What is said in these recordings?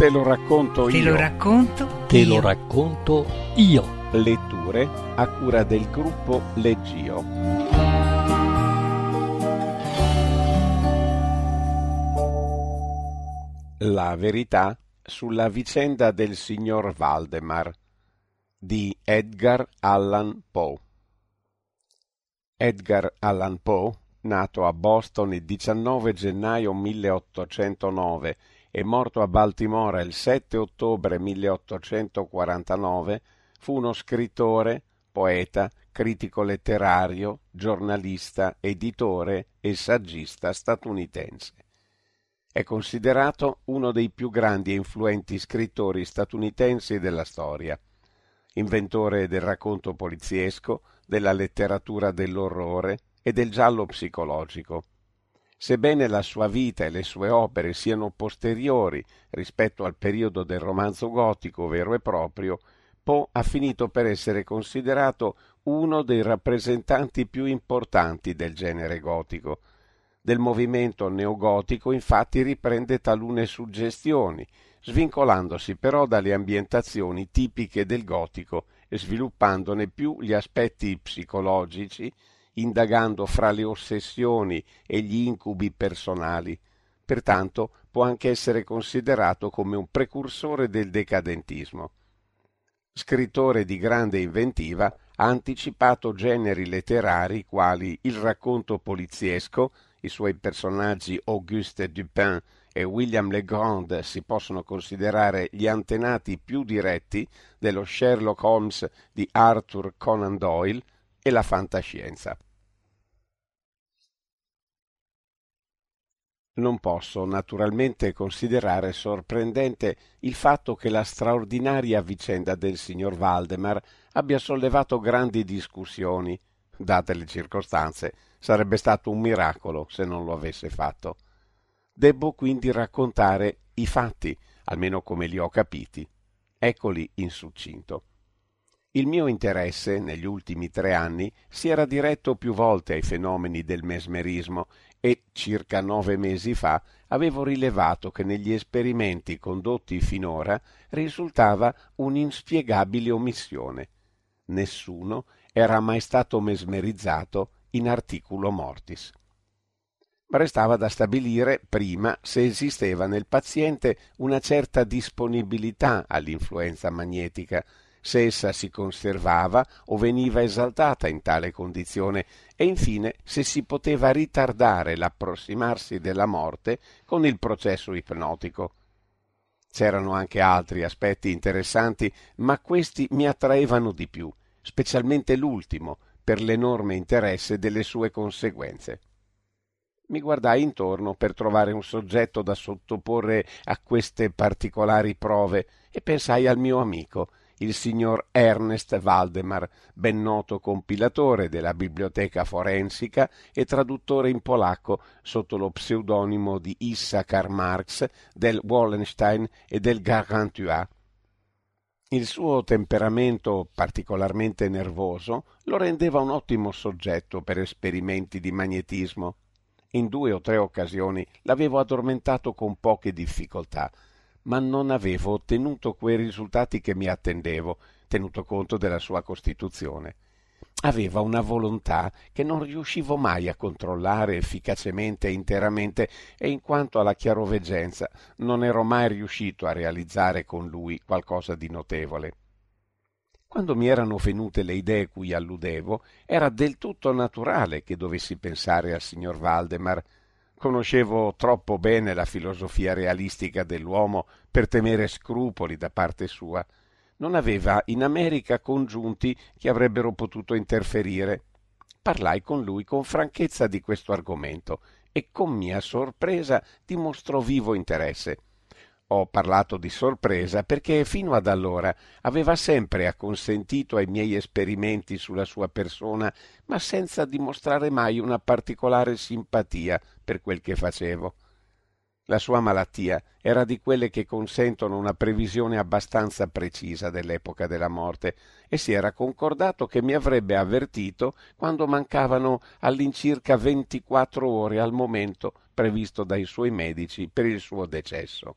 Te lo racconto Te io. lo racconto Te io. lo racconto io. Letture a cura del gruppo Leggio. La verità sulla vicenda del signor Valdemar di Edgar Allan Poe. Edgar Allan Poe, nato a Boston il 19 gennaio 1809 e morto a Baltimora il 7 ottobre 1849, fu uno scrittore, poeta, critico letterario, giornalista, editore e saggista statunitense. È considerato uno dei più grandi e influenti scrittori statunitensi della storia, inventore del racconto poliziesco, della letteratura dell'orrore e del giallo psicologico. Sebbene la sua vita e le sue opere siano posteriori rispetto al periodo del romanzo gotico vero e proprio, Poe ha finito per essere considerato uno dei rappresentanti più importanti del genere gotico. Del movimento neogotico infatti riprende talune suggestioni, svincolandosi però dalle ambientazioni tipiche del gotico e sviluppandone più gli aspetti psicologici, indagando fra le ossessioni e gli incubi personali. Pertanto può anche essere considerato come un precursore del decadentismo. Scrittore di grande inventiva, ha anticipato generi letterari quali il racconto poliziesco, i suoi personaggi Auguste Dupin e William Legrand si possono considerare gli antenati più diretti dello Sherlock Holmes di Arthur Conan Doyle e la fantascienza. Non posso naturalmente considerare sorprendente il fatto che la straordinaria vicenda del signor Valdemar abbia sollevato grandi discussioni. Date le circostanze, sarebbe stato un miracolo se non lo avesse fatto. Debbo quindi raccontare i fatti, almeno come li ho capiti. Eccoli in succinto. Il mio interesse negli ultimi tre anni si era diretto più volte ai fenomeni del mesmerismo e circa nove mesi fa avevo rilevato che negli esperimenti condotti finora risultava un'inspiegabile omissione. Nessuno era mai stato mesmerizzato in articulo mortis. Restava da stabilire prima se esisteva nel paziente una certa disponibilità all'influenza magnetica, se essa si conservava o veniva esaltata in tale condizione e infine se si poteva ritardare l'approssimarsi della morte con il processo ipnotico. C'erano anche altri aspetti interessanti, ma questi mi attraevano di più, specialmente l'ultimo, per l'enorme interesse delle sue conseguenze. Mi guardai intorno per trovare un soggetto da sottoporre a queste particolari prove e pensai al mio amico, il signor Ernest Valdemar, ben noto compilatore della biblioteca forensica e traduttore in polacco sotto lo pseudonimo di Issachar Marx, del Wallenstein e del Gargantua. Il suo temperamento particolarmente nervoso lo rendeva un ottimo soggetto per esperimenti di magnetismo. In due o tre occasioni l'avevo addormentato con poche difficoltà, ma non avevo ottenuto quei risultati che mi attendevo, tenuto conto della sua costituzione. Aveva una volontà che non riuscivo mai a controllare efficacemente e interamente, e in quanto alla chiaroveggenza non ero mai riuscito a realizzare con lui qualcosa di notevole. Quando mi erano venute le idee cui alludevo, era del tutto naturale che dovessi pensare al signor Valdemar, Conoscevo troppo bene la filosofia realistica dell'uomo per temere scrupoli da parte sua. Non aveva in America congiunti che avrebbero potuto interferire. Parlai con lui con franchezza di questo argomento e con mia sorpresa dimostrò vivo interesse. Ho parlato di sorpresa perché fino ad allora aveva sempre acconsentito ai miei esperimenti sulla sua persona, ma senza dimostrare mai una particolare simpatia per quel che facevo. La sua malattia era di quelle che consentono una previsione abbastanza precisa dell'epoca della morte e si era concordato che mi avrebbe avvertito quando mancavano all'incirca ventiquattro ore al momento previsto dai suoi medici per il suo decesso.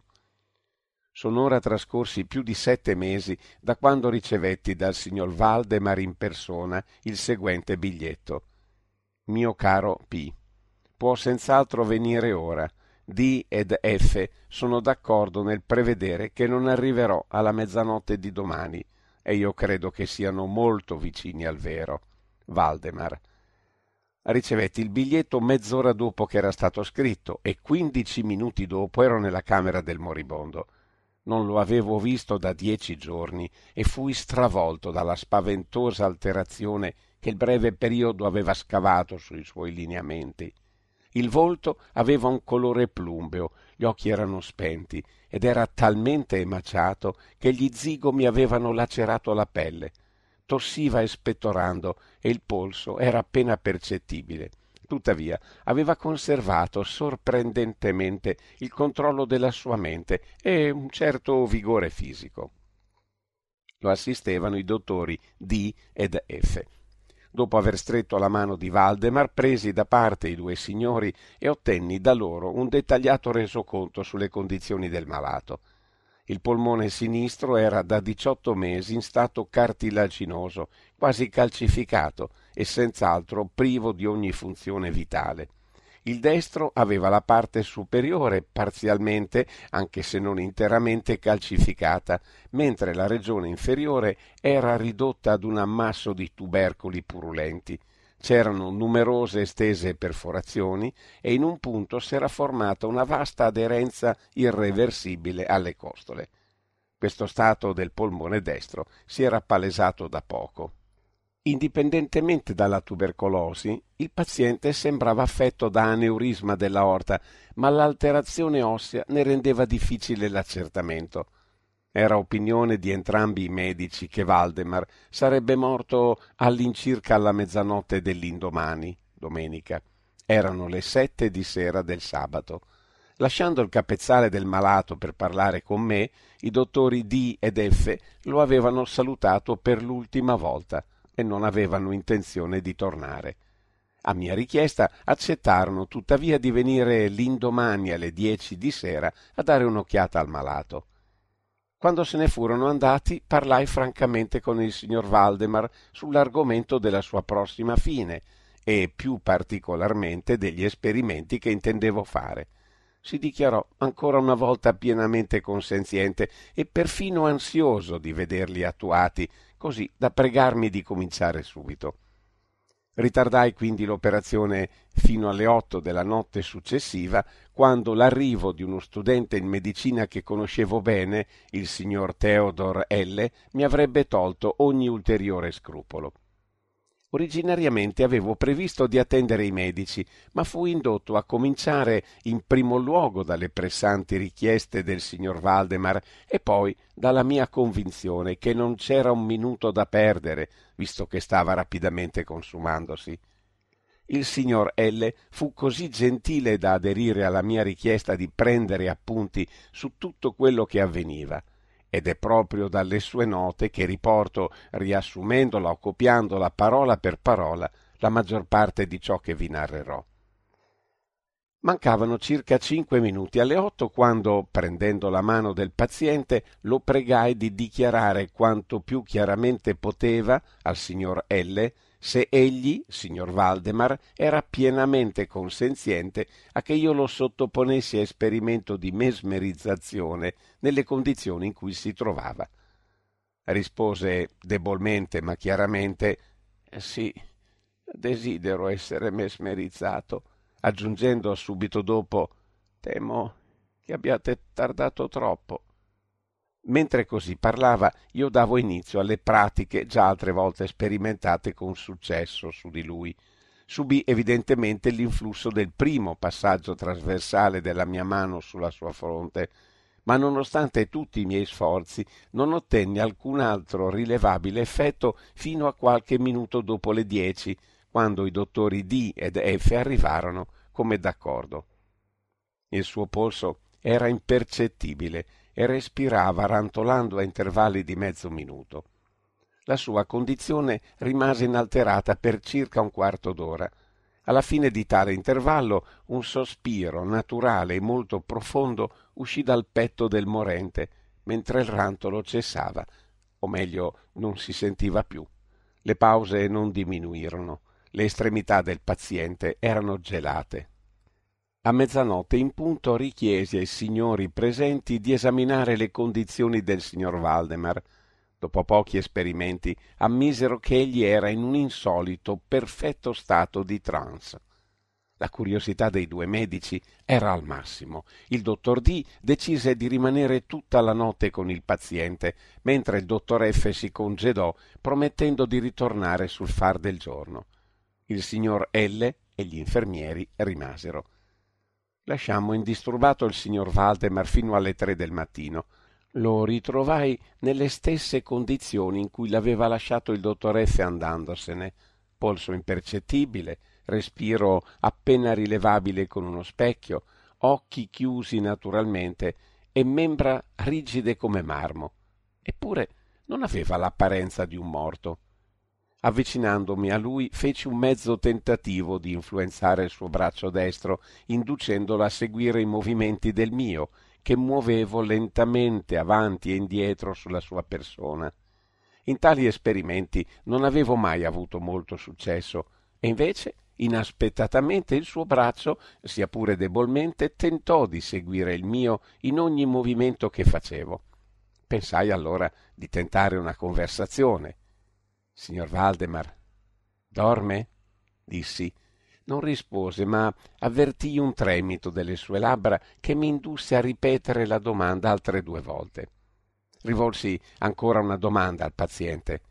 Sono ora trascorsi più di sette mesi da quando ricevetti dal signor Valdemar in persona il seguente biglietto. Mio caro P. Può senz'altro venire ora. D ed F sono d'accordo nel prevedere che non arriverò alla mezzanotte di domani e io credo che siano molto vicini al vero. Valdemar. Ricevetti il biglietto mezz'ora dopo che era stato scritto e quindici minuti dopo ero nella camera del moribondo. Non lo avevo visto da dieci giorni e fui stravolto dalla spaventosa alterazione che il breve periodo aveva scavato sui suoi lineamenti. Il volto aveva un colore plumbeo, gli occhi erano spenti ed era talmente emaciato che gli zigomi avevano lacerato la pelle. Tossiva espettorando e il polso era appena percettibile tuttavia aveva conservato sorprendentemente il controllo della sua mente e un certo vigore fisico. Lo assistevano i dottori D ed F. Dopo aver stretto la mano di Valdemar, presi da parte i due signori e ottenni da loro un dettagliato resoconto sulle condizioni del malato. Il polmone sinistro era da diciotto mesi in stato cartilaginoso, quasi calcificato e senz'altro privo di ogni funzione vitale. Il destro aveva la parte superiore parzialmente, anche se non interamente, calcificata, mentre la regione inferiore era ridotta ad un ammasso di tubercoli purulenti. C'erano numerose estese perforazioni e in un punto s'era formata una vasta aderenza irreversibile alle costole. Questo stato del polmone destro si era palesato da poco. Indipendentemente dalla tubercolosi, il paziente sembrava affetto da aneurisma dell'aorta, ma l'alterazione ossea ne rendeva difficile l'accertamento. Era opinione di entrambi i medici che Valdemar sarebbe morto all'incirca alla mezzanotte dell'indomani, domenica. Erano le sette di sera del sabato. Lasciando il capezzale del malato per parlare con me, i dottori D ed F lo avevano salutato per l'ultima volta e non avevano intenzione di tornare. A mia richiesta accettarono tuttavia di venire l'indomani alle dieci di sera a dare un'occhiata al malato. Quando se ne furono andati, parlai francamente con il signor Valdemar sull'argomento della sua prossima fine e più particolarmente degli esperimenti che intendevo fare. Si dichiarò ancora una volta pienamente consenziente e perfino ansioso di vederli attuati, così da pregarmi di cominciare subito. Ritardai quindi l'operazione fino alle otto della notte successiva, quando l'arrivo di uno studente in medicina che conoscevo bene, il signor Theodor L., mi avrebbe tolto ogni ulteriore scrupolo. Originariamente avevo previsto di attendere i medici, ma fui indotto a cominciare in primo luogo dalle pressanti richieste del signor Valdemar e poi dalla mia convinzione che non c'era un minuto da perdere, visto che stava rapidamente consumandosi. Il signor L fu così gentile da aderire alla mia richiesta di prendere appunti su tutto quello che avveniva ed è proprio dalle sue note che riporto, riassumendola o copiandola parola per parola, la maggior parte di ciò che vi narrerò. Mancavano circa cinque minuti alle otto quando, prendendo la mano del paziente, lo pregai di dichiarare quanto più chiaramente poteva al signor L se egli, signor Valdemar, era pienamente consenziente a che io lo sottoponessi a esperimento di mesmerizzazione nelle condizioni in cui si trovava. Rispose debolmente ma chiaramente sì, desidero essere mesmerizzato, aggiungendo subito dopo temo che abbiate tardato troppo. Mentre così parlava, io davo inizio alle pratiche già altre volte sperimentate con successo su di lui. Subì evidentemente l'influsso del primo passaggio trasversale della mia mano sulla sua fronte, ma nonostante tutti i miei sforzi non ottenni alcun altro rilevabile effetto fino a qualche minuto dopo le dieci, quando i dottori D ed F arrivarono come d'accordo. Il suo polso era impercettibile e respirava rantolando a intervalli di mezzo minuto. La sua condizione rimase inalterata per circa un quarto d'ora. Alla fine di tale intervallo un sospiro naturale e molto profondo uscì dal petto del morente mentre il rantolo cessava, o meglio non si sentiva più. Le pause non diminuirono, le estremità del paziente erano gelate. A mezzanotte in punto richiesi ai signori presenti di esaminare le condizioni del signor Valdemar. Dopo pochi esperimenti ammisero che egli era in un insolito, perfetto stato di trance. La curiosità dei due medici era al massimo. Il dottor D decise di rimanere tutta la notte con il paziente, mentre il dottor F si congedò, promettendo di ritornare sul far del giorno. Il signor L e gli infermieri rimasero. Lasciammo indisturbato il signor Valdemar fino alle tre del mattino. Lo ritrovai nelle stesse condizioni in cui l'aveva lasciato il dottor F andandosene. Polso impercettibile, respiro appena rilevabile con uno specchio, occhi chiusi naturalmente e membra rigide come marmo. Eppure non aveva l'apparenza di un morto. Avvicinandomi a lui feci un mezzo tentativo di influenzare il suo braccio destro, inducendolo a seguire i movimenti del mio, che muovevo lentamente avanti e indietro sulla sua persona. In tali esperimenti non avevo mai avuto molto successo, e invece inaspettatamente il suo braccio, sia pure debolmente, tentò di seguire il mio in ogni movimento che facevo. Pensai allora di tentare una conversazione Signor Valdemar, dorme? dissi. Non rispose, ma avvertii un tremito delle sue labbra che mi indusse a ripetere la domanda altre due volte. Rivolsi ancora una domanda al paziente.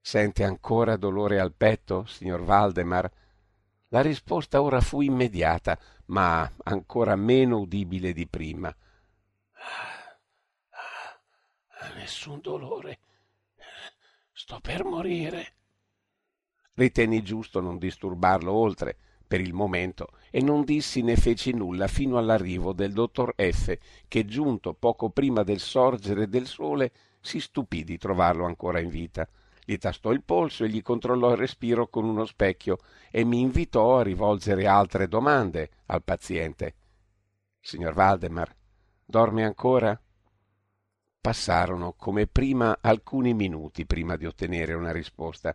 Sente ancora dolore al petto, signor Valdemar? La risposta ora fu immediata, ma ancora meno udibile di prima. Ah, ah, nessun dolore, Sto per morire. Ritenni giusto non disturbarlo oltre, per il momento, e non dissi né feci nulla fino all'arrivo del dottor F, che giunto poco prima del sorgere del sole si stupì di trovarlo ancora in vita. Gli tastò il polso e gli controllò il respiro con uno specchio e mi invitò a rivolgere altre domande al paziente. Signor Valdemar, dorme ancora? Passarono come prima alcuni minuti prima di ottenere una risposta.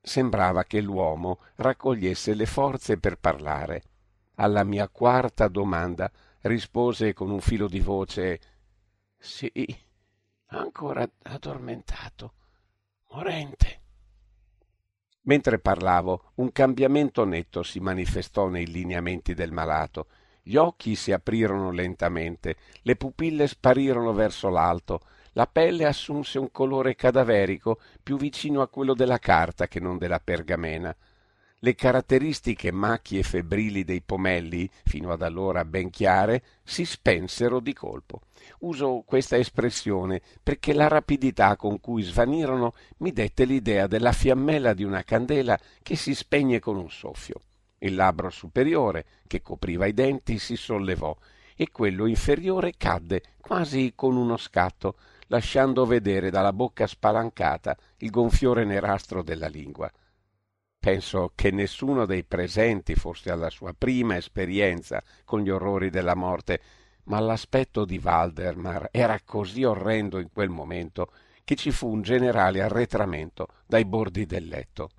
Sembrava che l'uomo raccogliesse le forze per parlare. Alla mia quarta domanda rispose con un filo di voce Sì, ancora addormentato, morente. Mentre parlavo, un cambiamento netto si manifestò nei lineamenti del malato gli occhi si aprirono lentamente, le pupille sparirono verso l'alto, la pelle assunse un colore cadaverico più vicino a quello della carta che non della pergamena. Le caratteristiche macchie febbrili dei pomelli, fino ad allora ben chiare, si spensero di colpo. Uso questa espressione perché la rapidità con cui svanirono mi dette l'idea della fiammella di una candela che si spegne con un soffio. Il labbro superiore, che copriva i denti, si sollevò e quello inferiore cadde quasi con uno scatto, lasciando vedere dalla bocca spalancata il gonfiore nerastro della lingua. Penso che nessuno dei presenti fosse alla sua prima esperienza con gli orrori della morte, ma l'aspetto di Waldemar era così orrendo in quel momento che ci fu un generale arretramento dai bordi del letto.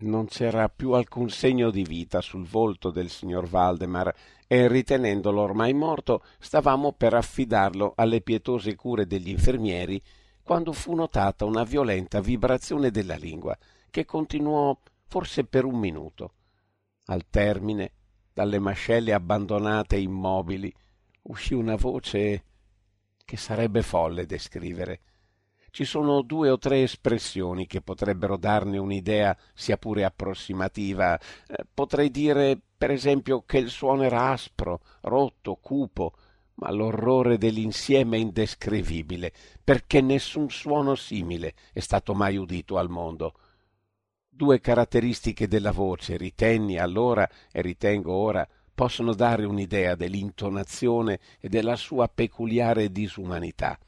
Non c'era più alcun segno di vita sul volto del signor Valdemar e ritenendolo ormai morto stavamo per affidarlo alle pietose cure degli infermieri quando fu notata una violenta vibrazione della lingua che continuò forse per un minuto. Al termine, dalle mascelle abbandonate e immobili, uscì una voce che sarebbe folle descrivere ci sono due o tre espressioni che potrebbero darne un'idea sia pure approssimativa. Eh, potrei dire, per esempio, che il suono era aspro, rotto, cupo, ma l'orrore dell'insieme è indescrivibile, perché nessun suono simile è stato mai udito al mondo. Due caratteristiche della voce, ritenni allora e ritengo ora, possono dare un'idea dell'intonazione e della sua peculiare disumanità.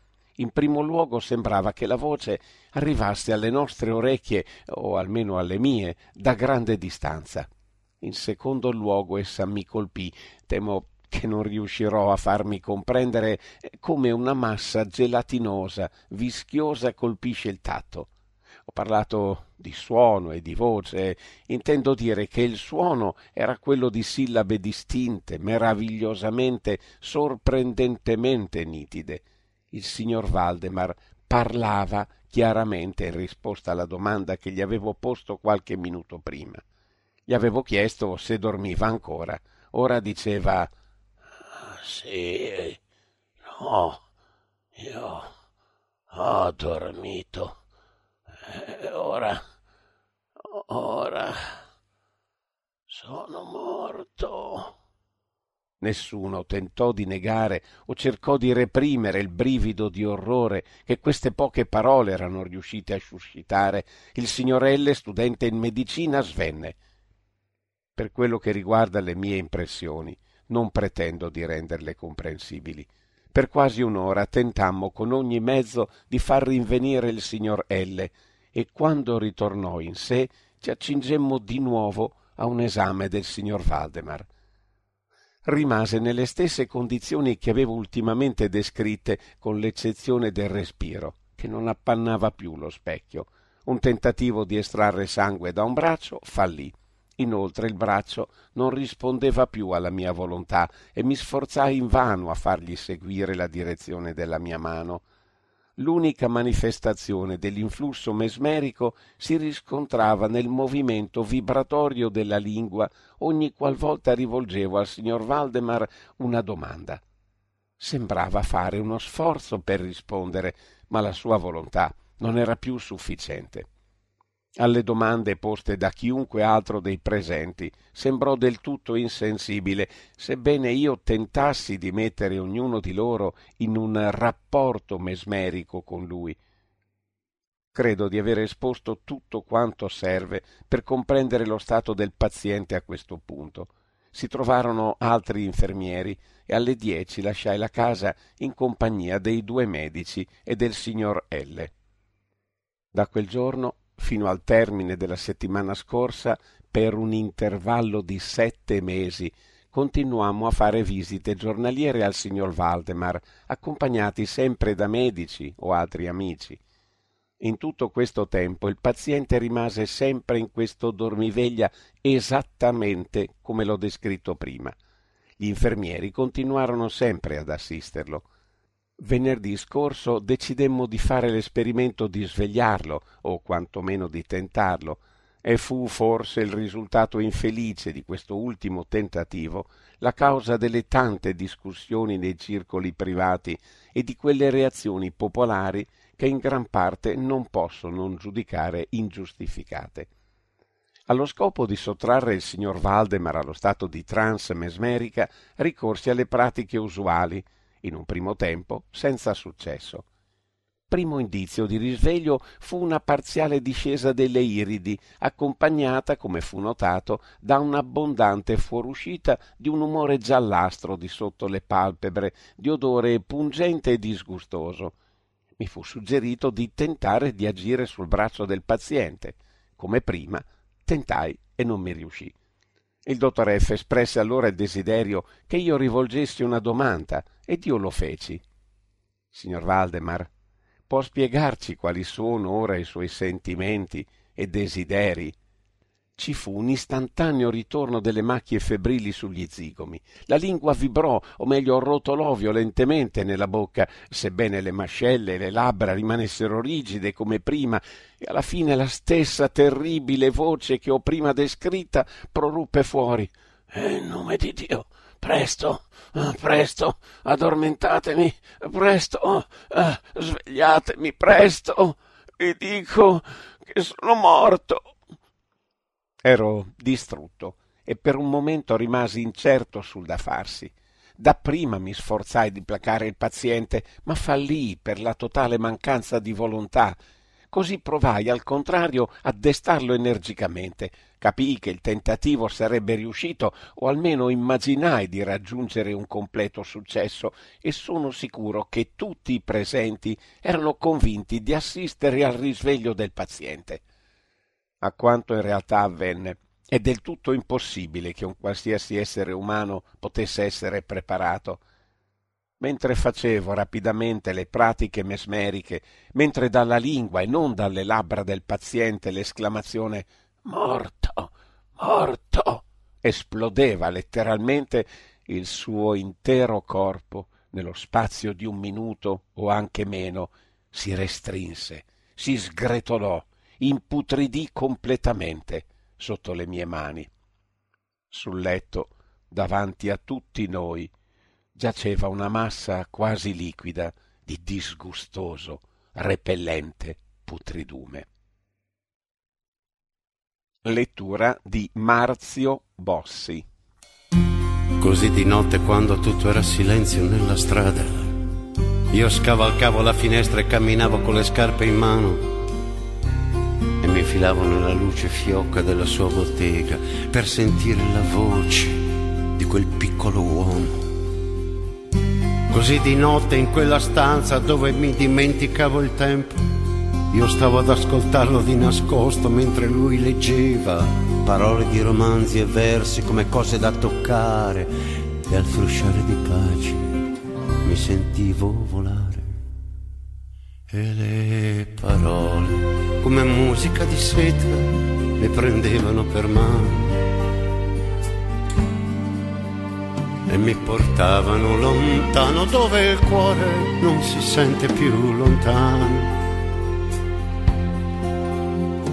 In primo luogo sembrava che la voce arrivasse alle nostre orecchie, o almeno alle mie, da grande distanza. In secondo luogo essa mi colpì, temo che non riuscirò a farmi comprendere come una massa gelatinosa, vischiosa colpisce il tatto. Ho parlato di suono e di voce, intendo dire che il suono era quello di sillabe distinte, meravigliosamente, sorprendentemente nitide. Il signor Valdemar parlava chiaramente in risposta alla domanda che gli avevo posto qualche minuto prima. Gli avevo chiesto se dormiva ancora. Ora diceva Sì, no, io ho dormito. E ora, ora sono morto. Nessuno tentò di negare o cercò di reprimere il brivido di orrore che queste poche parole erano riuscite a suscitare. Il signor L, studente in medicina, svenne. Per quello che riguarda le mie impressioni, non pretendo di renderle comprensibili. Per quasi un'ora tentammo con ogni mezzo di far rinvenire il signor L e quando ritornò in sé ci accingemmo di nuovo a un esame del signor Valdemar rimase nelle stesse condizioni che avevo ultimamente descritte, con l'eccezione del respiro, che non appannava più lo specchio. Un tentativo di estrarre sangue da un braccio fallì. Inoltre il braccio non rispondeva più alla mia volontà e mi sforzai invano a fargli seguire la direzione della mia mano l'unica manifestazione dell'influsso mesmerico si riscontrava nel movimento vibratorio della lingua ogni qualvolta rivolgevo al signor Valdemar una domanda. Sembrava fare uno sforzo per rispondere, ma la sua volontà non era più sufficiente. Alle domande poste da chiunque altro dei presenti sembrò del tutto insensibile, sebbene io tentassi di mettere ognuno di loro in un rapporto mesmerico con lui. Credo di aver esposto tutto quanto serve per comprendere lo stato del paziente a questo punto. Si trovarono altri infermieri e alle dieci lasciai la casa in compagnia dei due medici e del signor L. Da quel giorno fino al termine della settimana scorsa, per un intervallo di sette mesi, continuammo a fare visite giornaliere al signor Valdemar, accompagnati sempre da medici o altri amici. In tutto questo tempo il paziente rimase sempre in questo dormiveglia esattamente come l'ho descritto prima. Gli infermieri continuarono sempre ad assisterlo. Venerdì scorso decidemmo di fare l'esperimento di svegliarlo, o quantomeno di tentarlo, e fu forse il risultato infelice di questo ultimo tentativo la causa delle tante discussioni nei circoli privati e di quelle reazioni popolari che in gran parte non posso non giudicare ingiustificate. Allo scopo di sottrarre il signor Valdemar allo stato di trance mesmerica, ricorsi alle pratiche usuali, in un primo tempo senza successo. Primo indizio di risveglio fu una parziale discesa delle iridi, accompagnata, come fu notato, da un'abbondante fuoruscita di un umore giallastro di sotto le palpebre, di odore pungente e disgustoso. Mi fu suggerito di tentare di agire sul braccio del paziente. Come prima, tentai e non mi riuscì. Il dottor F espresse allora il desiderio che io rivolgessi una domanda ed io lo feci. Signor Valdemar, può spiegarci quali sono ora i suoi sentimenti e desideri? Ci fu un istantaneo ritorno delle macchie febbrili sugli zigomi. La lingua vibrò, o meglio rotolò violentemente nella bocca, sebbene le mascelle e le labbra rimanessero rigide come prima, e alla fine la stessa terribile voce che ho prima descritta proruppe fuori. In nome di Dio, Presto, presto, addormentatemi, presto, eh, svegliatemi, presto, vi dico che sono morto. Ero distrutto e per un momento rimasi incerto sul da farsi. Dapprima mi sforzai di placare il paziente, ma fallii per la totale mancanza di volontà Così provai al contrario a destarlo energicamente. Capii che il tentativo sarebbe riuscito, o almeno immaginai di raggiungere un completo successo, e sono sicuro che tutti i presenti erano convinti di assistere al risveglio del paziente. A quanto in realtà avvenne, È del tutto impossibile che un qualsiasi essere umano potesse essere preparato. Mentre facevo rapidamente le pratiche mesmeriche, mentre dalla lingua e non dalle labbra del paziente l'esclamazione Morto, morto! esplodeva letteralmente il suo intero corpo nello spazio di un minuto o anche meno, si restrinse, si sgretolò, imputridì completamente sotto le mie mani. Sul letto, davanti a tutti noi, giaceva una massa quasi liquida di disgustoso, repellente putridume. Lettura di Marzio Bossi Così di notte quando tutto era silenzio nella strada, io scavalcavo la finestra e camminavo con le scarpe in mano mi infilavo nella luce fiocca della sua bottega per sentire la voce di quel piccolo uomo. Così di notte in quella stanza dove mi dimenticavo il tempo, io stavo ad ascoltarlo di nascosto mentre lui leggeva parole di romanzi e versi come cose da toccare e al frusciare di pace mi sentivo volare. E le parole, come musica di seta, mi prendevano per mano e mi portavano lontano dove il cuore non si sente più lontano.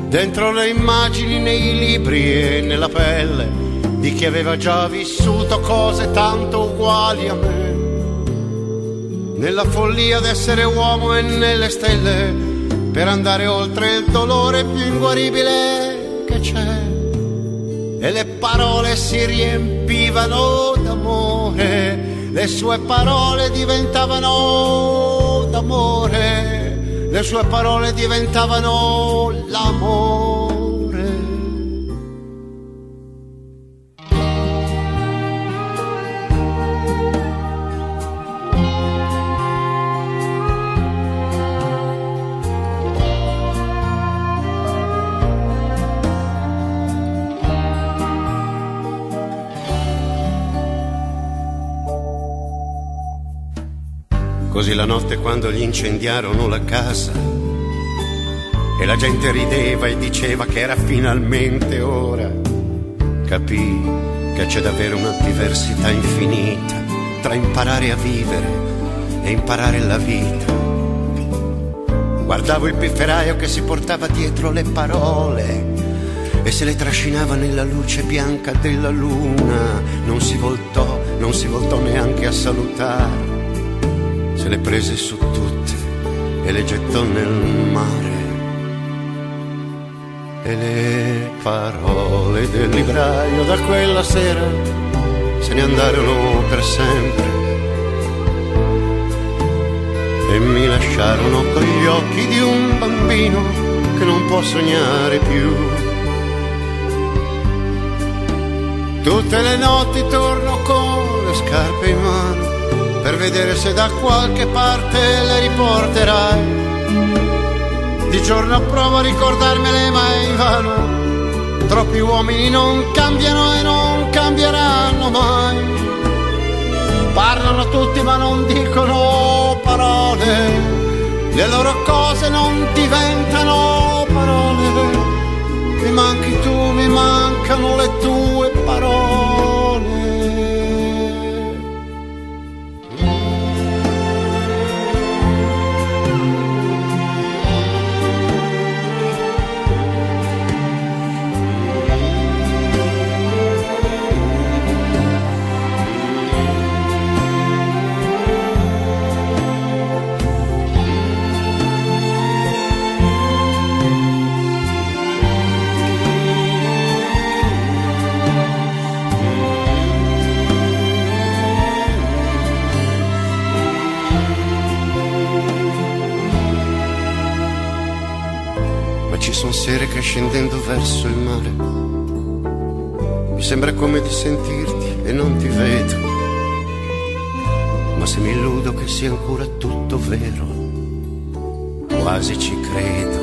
Dentro le immagini, nei libri e nella pelle di chi aveva già vissuto cose tanto uguali a me nella follia d'essere uomo e nelle stelle, per andare oltre il dolore più inguaribile che c'è. E le parole si riempivano d'amore, le sue parole diventavano d'amore, le sue parole diventavano l'amore. Così la notte quando gli incendiarono la casa e la gente rideva e diceva che era finalmente ora, capì che c'è davvero una diversità infinita tra imparare a vivere e imparare la vita. Guardavo il pifferaio che si portava dietro le parole e se le trascinava nella luce bianca della luna. Non si voltò, non si voltò neanche a salutare se le prese su tutte e le gettò nel mare. E le parole del libraio da quella sera se ne andarono per sempre e mi lasciarono con gli occhi di un bambino che non può sognare più. Tutte le notti torno con le scarpe in mano vedere se da qualche parte le riporterai. Di giorno provo a ricordarmele ma è invano. Troppi uomini non cambiano e non cambieranno mai. Parlano tutti ma non dicono parole. Le loro cose non diventano parole. Mi manchi tu, mi mancano le tue parole. Scendendo verso il mare mi sembra come di sentirti e non ti vedo. Ma se mi illudo che sia ancora tutto vero, quasi ci credo.